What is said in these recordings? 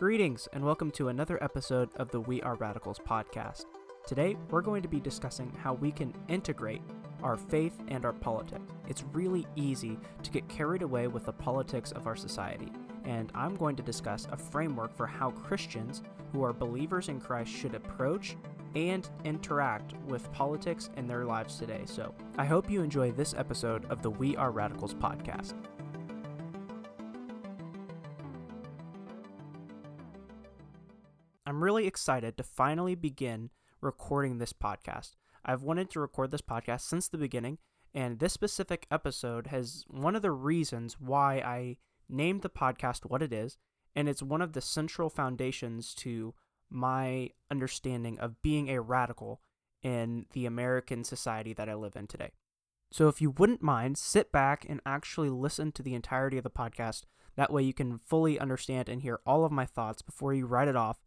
Greetings, and welcome to another episode of the We Are Radicals podcast. Today, we're going to be discussing how we can integrate our faith and our politics. It's really easy to get carried away with the politics of our society, and I'm going to discuss a framework for how Christians who are believers in Christ should approach and interact with politics in their lives today. So, I hope you enjoy this episode of the We Are Radicals podcast. Really excited to finally begin recording this podcast. I've wanted to record this podcast since the beginning, and this specific episode has one of the reasons why I named the podcast what it is, and it's one of the central foundations to my understanding of being a radical in the American society that I live in today. So, if you wouldn't mind, sit back and actually listen to the entirety of the podcast. That way, you can fully understand and hear all of my thoughts before you write it off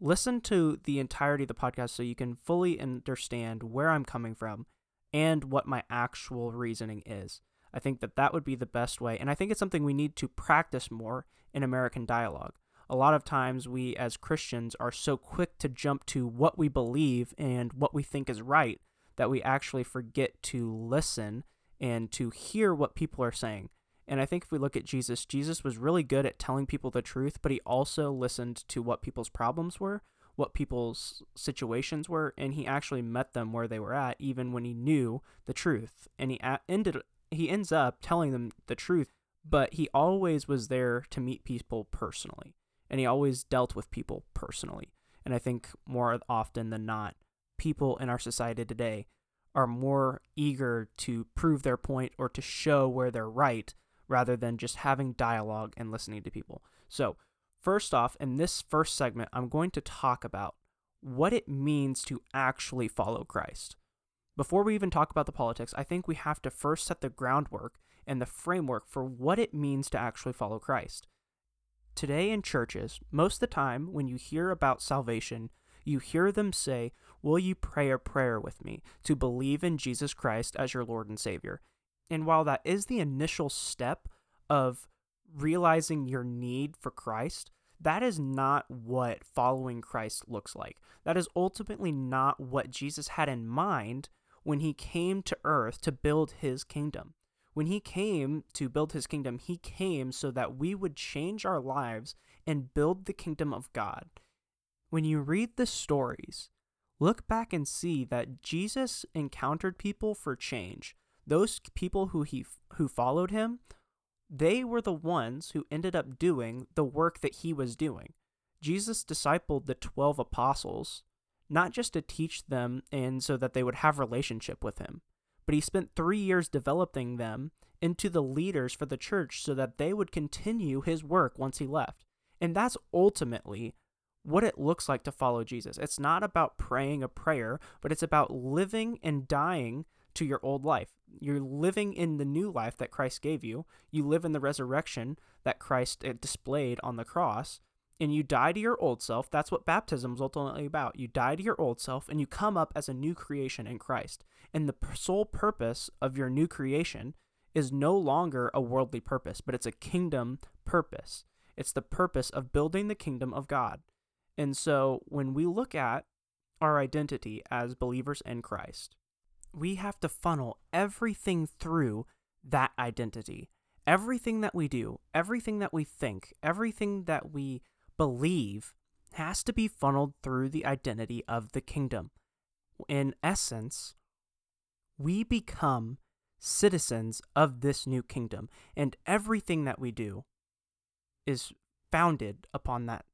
listen to the entirety of the podcast so you can fully understand where I'm coming from and what my actual reasoning is. I think that that would be the best way. And I think it's something we need to practice more in American dialogue. A lot of times, we as Christians are so quick to jump to what we believe and what we think is right that we actually forget to listen and to hear what people are saying. And I think if we look at Jesus, Jesus was really good at telling people the truth, but he also listened to what people's problems were, what people's situations were, and he actually met them where they were at, even when he knew the truth. And he ended he ends up telling them the truth, but he always was there to meet people personally, and he always dealt with people personally. And I think more often than not, people in our society today are more eager to prove their point or to show where they're right rather than just having dialogue and listening to people. So, first off, in this first segment, I'm going to talk about what it means to actually follow Christ. Before we even talk about the politics, I think we have to first set the groundwork and the framework for what it means to actually follow Christ. Today in churches, most of the time when you hear about salvation, you hear them say, Will you pray a prayer with me to believe in Jesus Christ as your Lord and Savior? And while that is the initial step of realizing your need for Christ, that is not what following Christ looks like. That is ultimately not what Jesus had in mind when he came to earth to build his kingdom. When he came to build his kingdom, he came so that we would change our lives and build the kingdom of God. When you read the stories, look back and see that Jesus encountered people for change those people who he who followed him, they were the ones who ended up doing the work that he was doing. Jesus discipled the 12 apostles not just to teach them and so that they would have relationship with him, but he spent 3 years developing them into the leaders for the church so that they would continue his work once he left. And that's ultimately what it looks like to follow Jesus. It's not about praying a prayer, but it's about living and dying to your old life. You're living in the new life that Christ gave you. You live in the resurrection that Christ uh, displayed on the cross, and you die to your old self. That's what baptism is ultimately about. You die to your old self, and you come up as a new creation in Christ. And the sole purpose of your new creation is no longer a worldly purpose, but it's a kingdom purpose. It's the purpose of building the kingdom of God. And so when we look at our identity as believers in Christ, we have to funnel everything through that identity. Everything that we do, everything that we think, everything that we believe has to be funneled through the identity of the kingdom. In essence, we become citizens of this new kingdom, and everything that we do is founded upon that.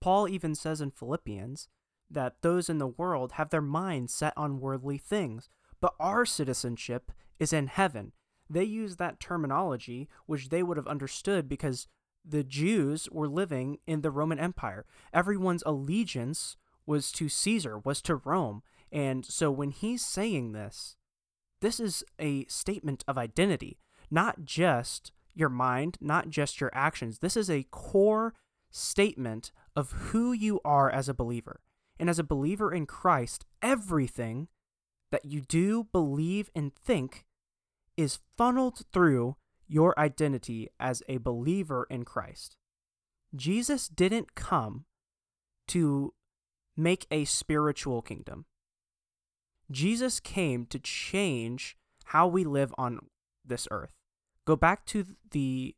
Paul even says in Philippians that those in the world have their minds set on worldly things, but our citizenship is in heaven. They use that terminology, which they would have understood because the Jews were living in the Roman Empire. Everyone's allegiance was to Caesar, was to Rome. And so when he's saying this, this is a statement of identity, not just your mind, not just your actions. This is a core statement of who you are as a believer. And as a believer in Christ, everything that you do, believe, and think is funneled through your identity as a believer in Christ. Jesus didn't come to make a spiritual kingdom. Jesus came to change how we live on this earth. Go back to the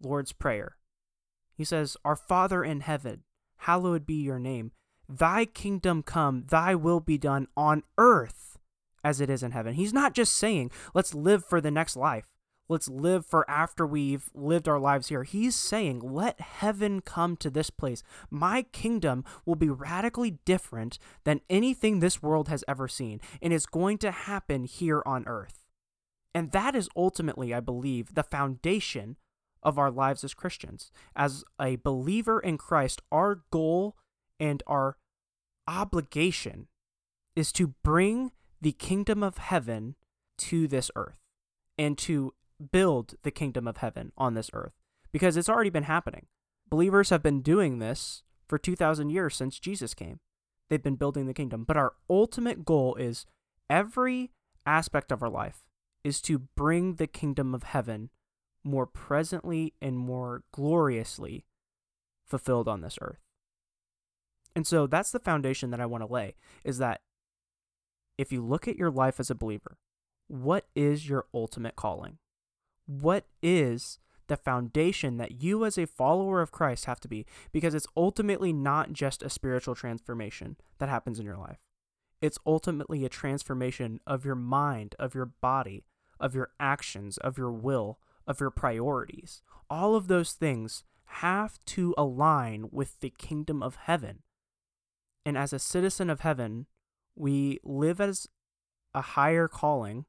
Lord's Prayer. He says, Our Father in heaven, hallowed be your name. Thy kingdom come, thy will be done on earth as it is in heaven. He's not just saying, let's live for the next life. Let's live for after we've lived our lives here. He's saying, let heaven come to this place. My kingdom will be radically different than anything this world has ever seen, and it's going to happen here on earth. And that is ultimately, I believe, the foundation of our lives as Christians. As a believer in Christ, our goal and our obligation is to bring the kingdom of heaven to this earth and to build the kingdom of heaven on this earth because it's already been happening. Believers have been doing this for 2,000 years since Jesus came. They've been building the kingdom. But our ultimate goal is every aspect of our life is to bring the kingdom of heaven more presently and more gloriously fulfilled on this earth. And so that's the foundation that I want to lay is that if you look at your life as a believer, what is your ultimate calling? What is the foundation that you as a follower of Christ have to be? Because it's ultimately not just a spiritual transformation that happens in your life. It's ultimately a transformation of your mind, of your body, of your actions, of your will, of your priorities. All of those things have to align with the kingdom of heaven. And as a citizen of heaven, we live as a higher calling,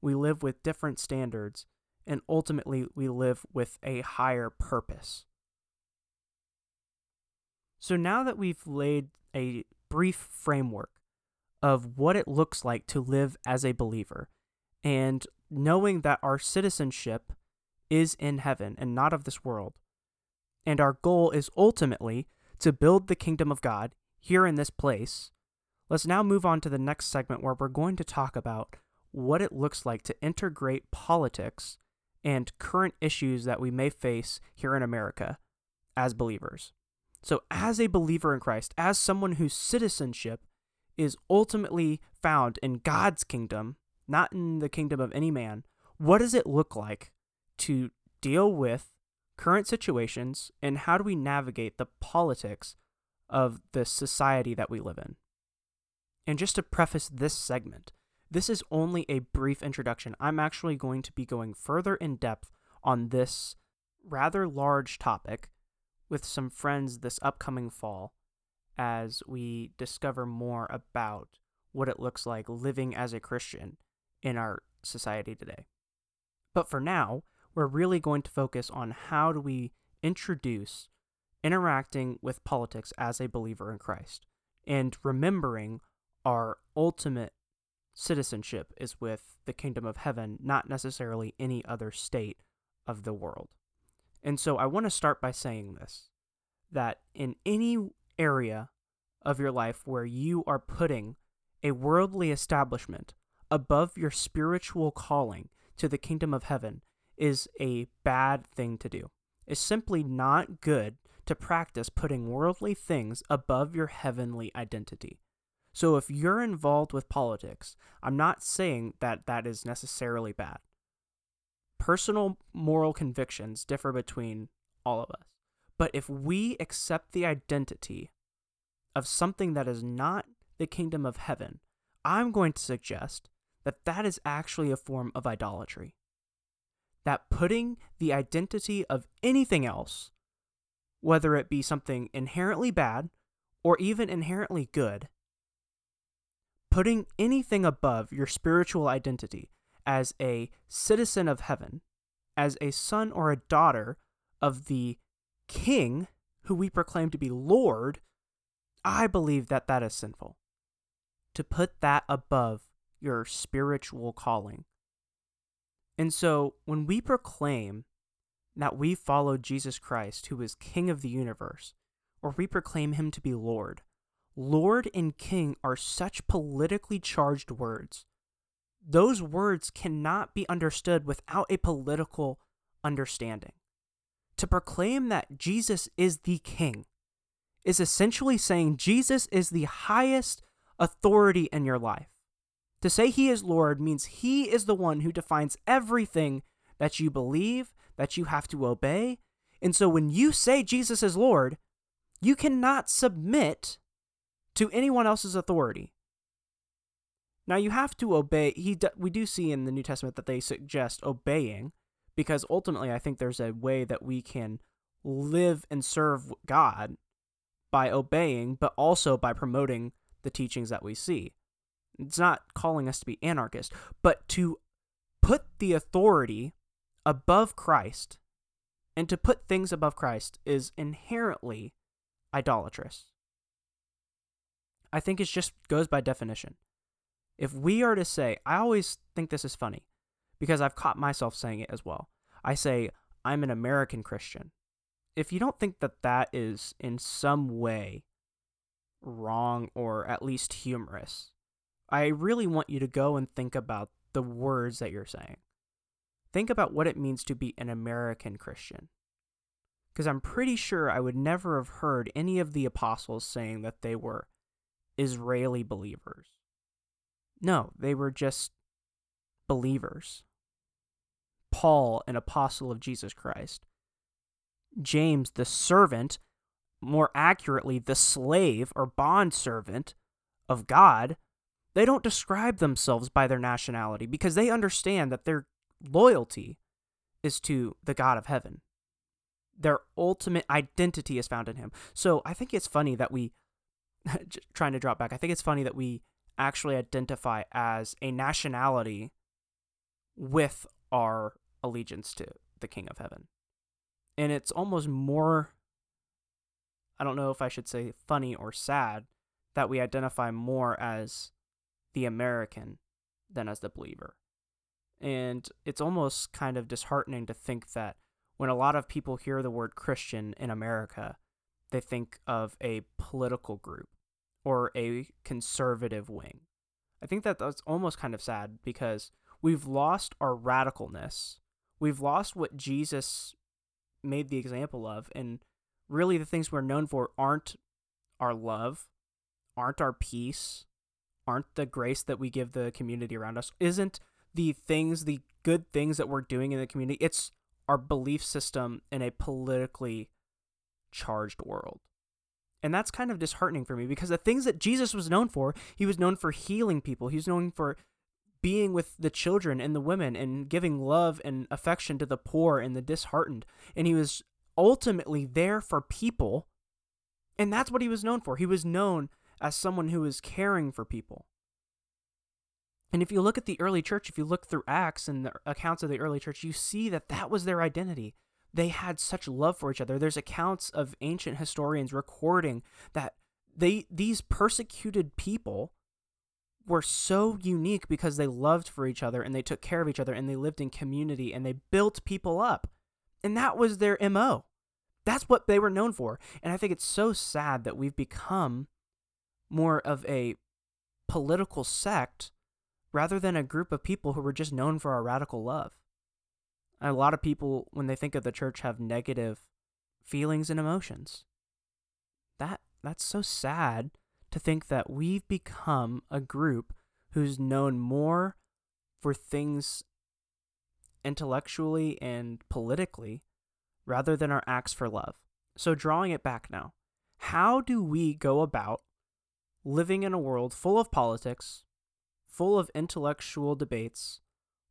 we live with different standards, and ultimately we live with a higher purpose. So now that we've laid a brief framework of what it looks like to live as a believer, and knowing that our citizenship is in heaven and not of this world, and our goal is ultimately to build the kingdom of God here in this place, let's now move on to the next segment where we're going to talk about what it looks like to integrate politics and current issues that we may face here in America as believers. So, as a believer in Christ, as someone whose citizenship is ultimately found in God's kingdom, not in the kingdom of any man, what does it look like to deal with current situations and how do we navigate the politics of the society that we live in? And just to preface this segment, this is only a brief introduction. I'm actually going to be going further in depth on this rather large topic with some friends this upcoming fall as we discover more about what it looks like living as a Christian in our society today. But for now, we're really going to focus on how do we introduce interacting with politics as a believer in Christ and remembering our ultimate citizenship is with the kingdom of heaven, not necessarily any other state of the world. And so I want to start by saying this that in any area of your life where you are putting a worldly establishment above your spiritual calling to the kingdom of heaven is a bad thing to do. It's simply not good to practice putting worldly things above your heavenly identity. So if you're involved with politics, I'm not saying that that is necessarily bad. Personal moral convictions differ between all of us. But if we accept the identity of something that is not the kingdom of heaven, I'm going to suggest that that is actually a form of idolatry. That putting the identity of anything else, whether it be something inherently bad or even inherently good, putting anything above your spiritual identity as a citizen of heaven, as a son or a daughter of the king who we proclaim to be Lord, I believe that that is sinful. To put that above your spiritual calling. And so when we proclaim that we follow Jesus Christ, who is King of the universe, or we proclaim him to be Lord, Lord and King are such politically charged words. Those words cannot be understood without a political understanding. to proclaim that Jesus is the king is essentially saying Jesus is the highest authority in your life. To say he is Lord means he is the one who defines everything that you believe, that you have to obey. And so when you say Jesus is Lord, you cannot submit to anyone else's authority. Now you have to obey. He we do see in the New Testament that they suggest obeying because ultimately I think there's a way that we can live and serve God by obeying, but also by promoting the teachings that we see. It's not calling us to be anarchists, but to put the authority above Christ and to put things above Christ is inherently idolatrous. I think it just goes by definition. If we are to say, I always think this is funny because I've caught myself saying it as well. I say, I'm an American Christian. If you don't think that that is in some way wrong or at least humorous, I really want you to go and think about the words that you're saying. Think about what it means to be an American Christian. Because I'm pretty sure I would never have heard any of the apostles saying that they were Israeli believers. No, they were just believers. Paul, an apostle of Jesus Christ. James, the servant, more accurately, the slave or bondservant of God, they don't describe themselves by their nationality because they understand that their loyalty is to the God of heaven. Their ultimate identity is found in Him. So I think it's funny that we, trying to drop back, I think it's funny that we actually identify as a nationality with our allegiance to the King of Heaven. And it's almost more, I don't know if I should say funny or sad, that we identify more as the American than as the believer. And it's almost kind of disheartening to think that when a lot of people hear the word Christian in America, they think of a political group or a conservative wing. I think that that's almost kind of sad because we've lost our radicalness. We've lost what Jesus made the example of. And really, the things we're known for aren't our love, aren't our peace, aren't the grace that we give the community around us, isn't the things, the good things that we're doing in the community. It's our belief system in a politically charged world. And that's kind of disheartening for me because the things that Jesus was known for, he was known for healing people. He was known for being with the children and the women and giving love and affection to the poor and the disheartened. And he was ultimately there for people. And that's what he was known for. He was known as someone who was caring for people. And if you look at the early church, if you look through Acts and the accounts of the early church, you see that that was their identity they had such love for each other. There's accounts of ancient historians recording that they these persecuted people were so unique because they loved for each other and they took care of each other and they lived in community and they built people up. And that was their MO. That's what they were known for. And I think it's so sad that we've become more of a political sect rather than a group of people who were just known for our radical love a lot of people, when they think of the church, have negative feelings and emotions. That that's so sad to think that we've become a group who's known more for things intellectually and politically rather than our acts for love. So, drawing it back now, how do we go about living in a world full of politics, full of intellectual debates,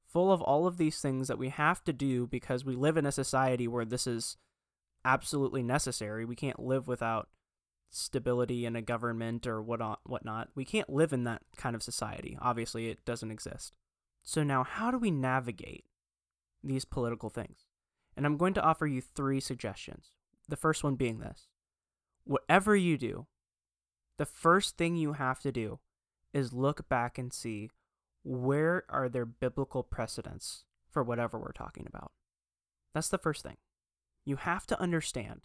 full of all of these things that we have to do because we live in a society where this is absolutely necessary. We can't live without stability in a government or what whatnot. We can't live in that kind of society. Obviously, it doesn't exist. So now, how do we navigate these political things? And I'm going to offer you three suggestions. The first one being this: whatever you do, the first thing you have to do is look back and see where are there biblical precedents for whatever we're talking about? That's the first thing. You have to understand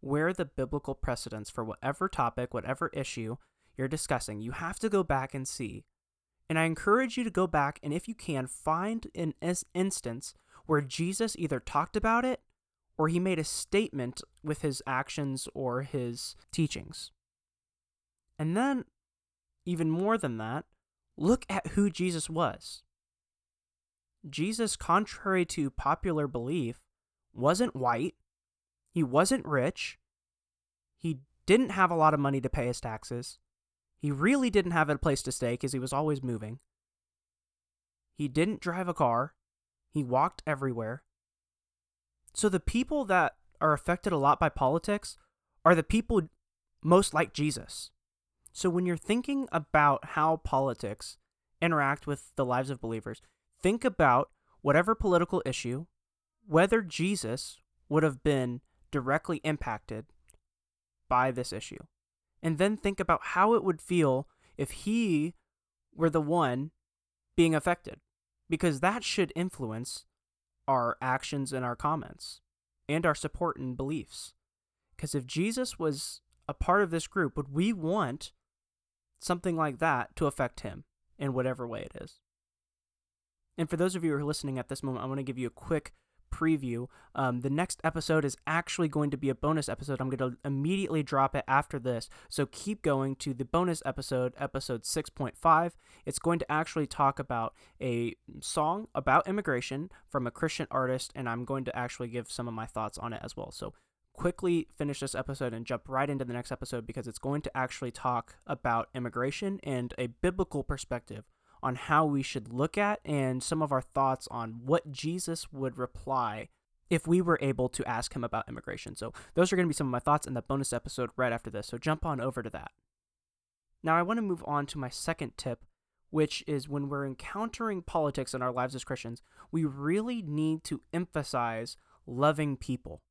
where the biblical precedents for whatever topic, whatever issue you're discussing. You have to go back and see. And I encourage you to go back and, if you can, find an instance where Jesus either talked about it or he made a statement with his actions or his teachings. And then, even more than that, look at who Jesus was. Jesus, contrary to popular belief, wasn't white, he wasn't rich, he didn't have a lot of money to pay his taxes, he really didn't have a place to stay because he was always moving. He didn't drive a car, he walked everywhere. So the people that are affected a lot by politics are the people most like Jesus. So when you're thinking about how politics interact with the lives of believers, think about whatever political issue, whether Jesus would have been directly impacted by this issue. And then think about how it would feel if he were the one being affected, because that should influence our actions and our comments and our support and beliefs. Because if Jesus was a part of this group, would we want something like that to affect him in whatever way it is? And for those of you who are listening at this moment, I want to give you a quick preview. Um, the next episode is actually going to be a bonus episode. I'm going to immediately drop it after this. So keep going to the bonus episode, episode 6.5. It's going to actually talk about a song about immigration from a Christian artist, and I'm going to actually give some of my thoughts on it as well. So quickly finish this episode and jump right into the next episode because it's going to actually talk about immigration and a biblical perspective on how we should look at and some of our thoughts on what Jesus would reply if we were able to ask him about immigration. So, those are going to be some of my thoughts in the bonus episode right after this. So, jump on over to that. Now, I want to move on to my second tip, which is when we're encountering politics in our lives as Christians, we really need to emphasize loving people.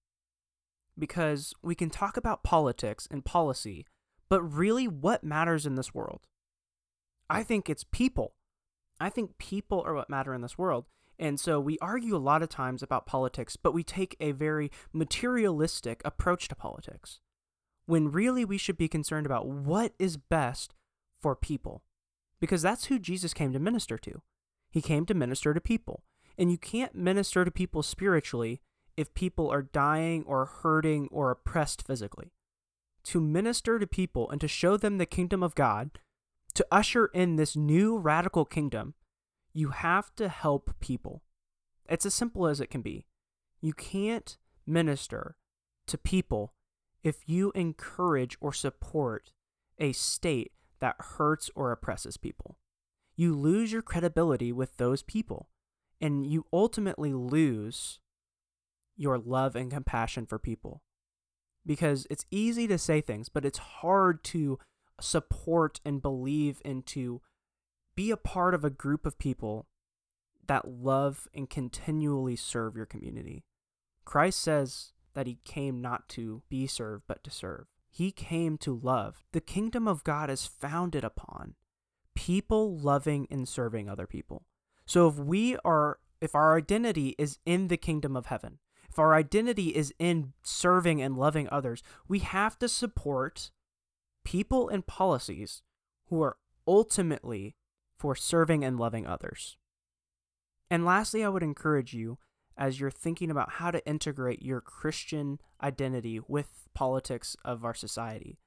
Because we can talk about politics and policy, but really what matters in this world? I think it's people. I think people are what matter in this world. And so we argue a lot of times about politics, but we take a very materialistic approach to politics. When really we should be concerned about what is best for people. Because that's who Jesus came to minister to. He came to minister to people. And you can't minister to people spiritually if people are dying or hurting or oppressed physically. To minister to people and to show them the kingdom of God to usher in this new radical kingdom, you have to help people. It's as simple as it can be. You can't minister to people if you encourage or support a state that hurts or oppresses people. You lose your credibility with those people, and you ultimately lose your love and compassion for people. Because it's easy to say things, but it's hard to support and believe and to be a part of a group of people that love and continually serve your community. Christ says that he came not to be served, but to serve. He came to love. The kingdom of God is founded upon people loving and serving other people. So if we are, if our identity is in the kingdom of heaven, if our identity is in serving and loving others, we have to support people and policies who are ultimately for serving and loving others. And lastly, I would encourage you as you're thinking about how to integrate your Christian identity with politics of our society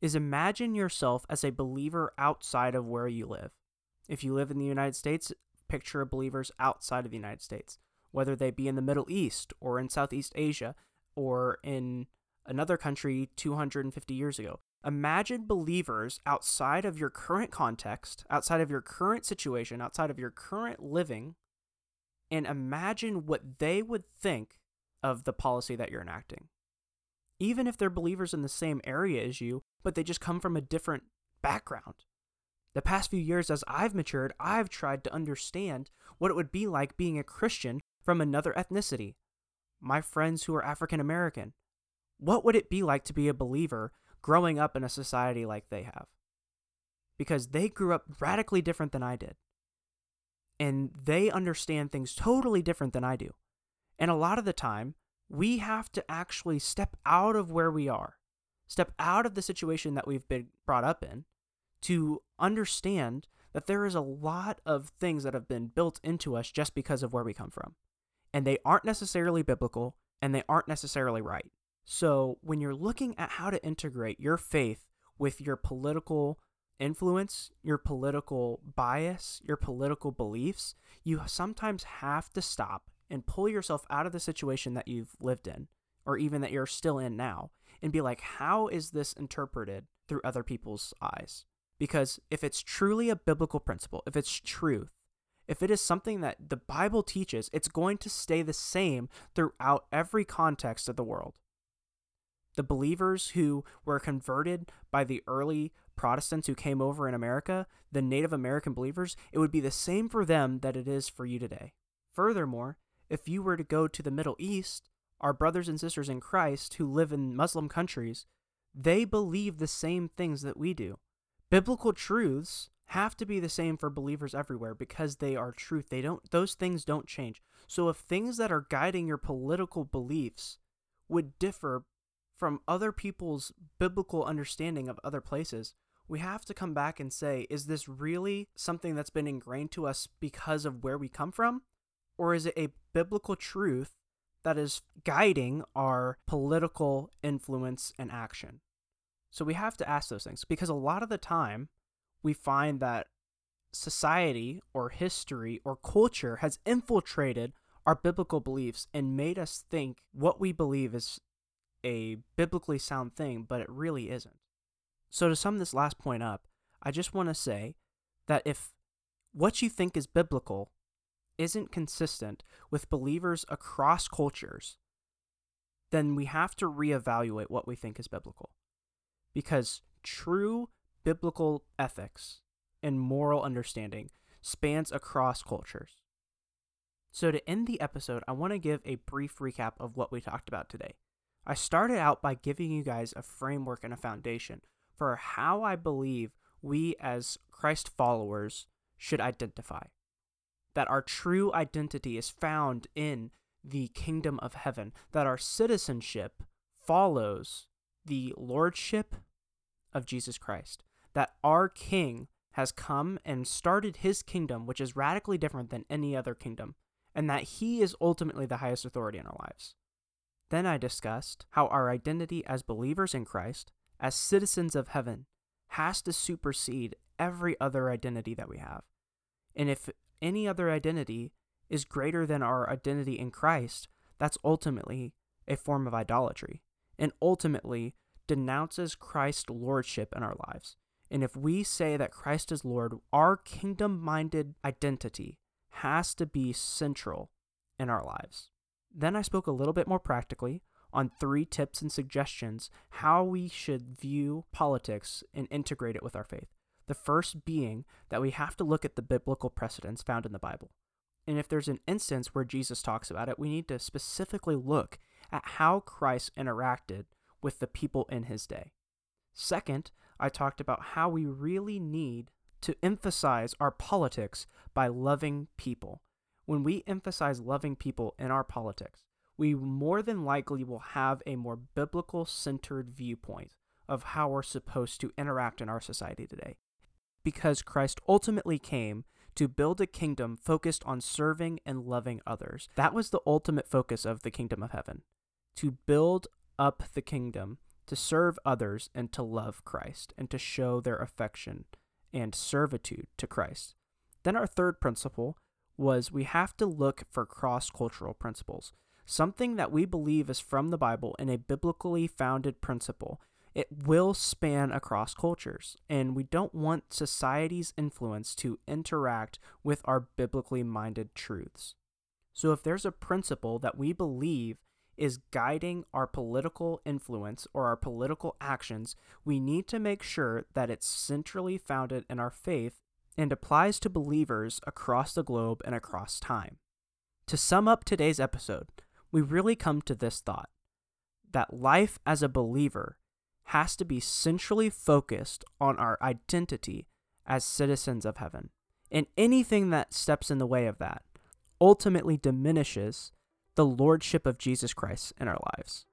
is imagine yourself as a believer outside of where you live. If you live in the United States, picture believers outside of the United States, whether they be in the Middle East or in Southeast Asia or in another country 250 years ago. Imagine believers outside of your current context, outside of your current situation, outside of your current living, and imagine what they would think of the policy that you're enacting. Even if they're believers in the same area as you, but they just come from a different background. The past few years, as I've matured, I've tried to understand what it would be like being a Christian from another ethnicity. My friends who are African American. What would it be like to be a believer growing up in a society like they have. Because they grew up radically different than I did. And they understand things totally different than I do. And a lot of the time, we have to actually step out of where we are, step out of the situation that we've been brought up in to understand that there is a lot of things that have been built into us just because of where we come from. And they aren't necessarily biblical, and they aren't necessarily right. So, when you're looking at how to integrate your faith with your political influence, your political bias, your political beliefs, you sometimes have to stop and pull yourself out of the situation that you've lived in or even that you're still in now and be like, how is this interpreted through other people's eyes? Because if it's truly a biblical principle, if it's truth, if it is something that the Bible teaches, it's going to stay the same throughout every context of the world. The believers who were converted by the early Protestants who came over in America, the Native American believers, it would be the same for them that it is for you today. Furthermore, if you were to go to the Middle East, our brothers and sisters in Christ who live in Muslim countries, they believe the same things that we do. Biblical truths have to be the same for believers everywhere because they are truth. They don't those things don't change. So if things that are guiding your political beliefs would differ from other people's biblical understanding of other places, we have to come back and say, is this really something that's been ingrained to us because of where we come from? Or is it a biblical truth that is guiding our political influence and action? So we have to ask those things because a lot of the time we find that society or history or culture has infiltrated our biblical beliefs and made us think what we believe is a biblically sound thing, but it really isn't. So, to sum this last point up, I just want to say that if what you think is biblical isn't consistent with believers across cultures, then we have to reevaluate what we think is biblical. Because true biblical ethics and moral understanding spans across cultures. So, to end the episode, I want to give a brief recap of what we talked about today. I started out by giving you guys a framework and a foundation for how I believe we as Christ followers should identify that our true identity is found in the kingdom of heaven, that our citizenship follows the lordship of Jesus Christ, that our king has come and started his kingdom, which is radically different than any other kingdom, and that he is ultimately the highest authority in our lives. Then I discussed how our identity as believers in Christ, as citizens of heaven, has to supersede every other identity that we have. And if any other identity is greater than our identity in Christ, that's ultimately a form of idolatry and ultimately denounces Christ's lordship in our lives. And if we say that Christ is Lord, our kingdom minded identity has to be central in our lives. Then I spoke a little bit more practically on three tips and suggestions how we should view politics and integrate it with our faith. The first being that we have to look at the biblical precedents found in the Bible. And if there's an instance where Jesus talks about it, we need to specifically look at how Christ interacted with the people in his day. Second, I talked about how we really need to emphasize our politics by loving people. When we emphasize loving people in our politics, we more than likely will have a more biblical centered viewpoint of how we're supposed to interact in our society today because Christ ultimately came to build a kingdom focused on serving and loving others. That was the ultimate focus of the kingdom of heaven to build up the kingdom, to serve others, and to love Christ, and to show their affection and servitude to Christ. Then, our third principle was we have to look for cross cultural principles, something that we believe is from the Bible and a biblically founded principle it will span across cultures, and we don't want society's influence to interact with our biblically minded truths. So, if there's a principle that we believe is guiding our political influence or our political actions, we need to make sure that it's centrally founded in our faith and applies to believers across the globe and across time. To sum up today's episode, we really come to this thought that life as a believer has to be centrally focused on our identity as citizens of heaven. And anything that steps in the way of that ultimately diminishes the lordship of Jesus Christ in our lives.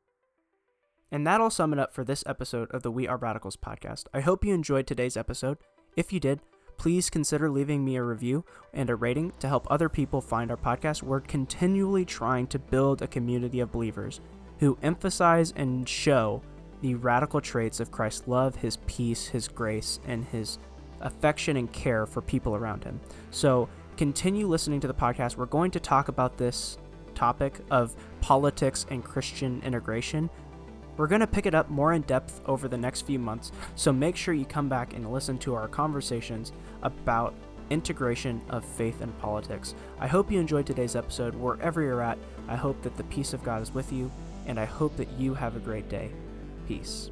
And that'll sum it up for this episode of the We Are Radicals podcast. I hope you enjoyed today's episode. If you did, please consider leaving me a review and a rating to help other people find our podcast. We're continually trying to build a community of believers who emphasize and show the radical traits of Christ's love, his peace, his grace, and his affection and care for people around him. So continue listening to the podcast. We're going to talk about this topic of politics and Christian integration. We're going to pick it up more in depth over the next few months, so make sure you come back and listen to our conversations about integration of faith and politics. I hope you enjoyed today's episode wherever you're at. I hope that the peace of God is with you, and I hope that you have a great day. Peace.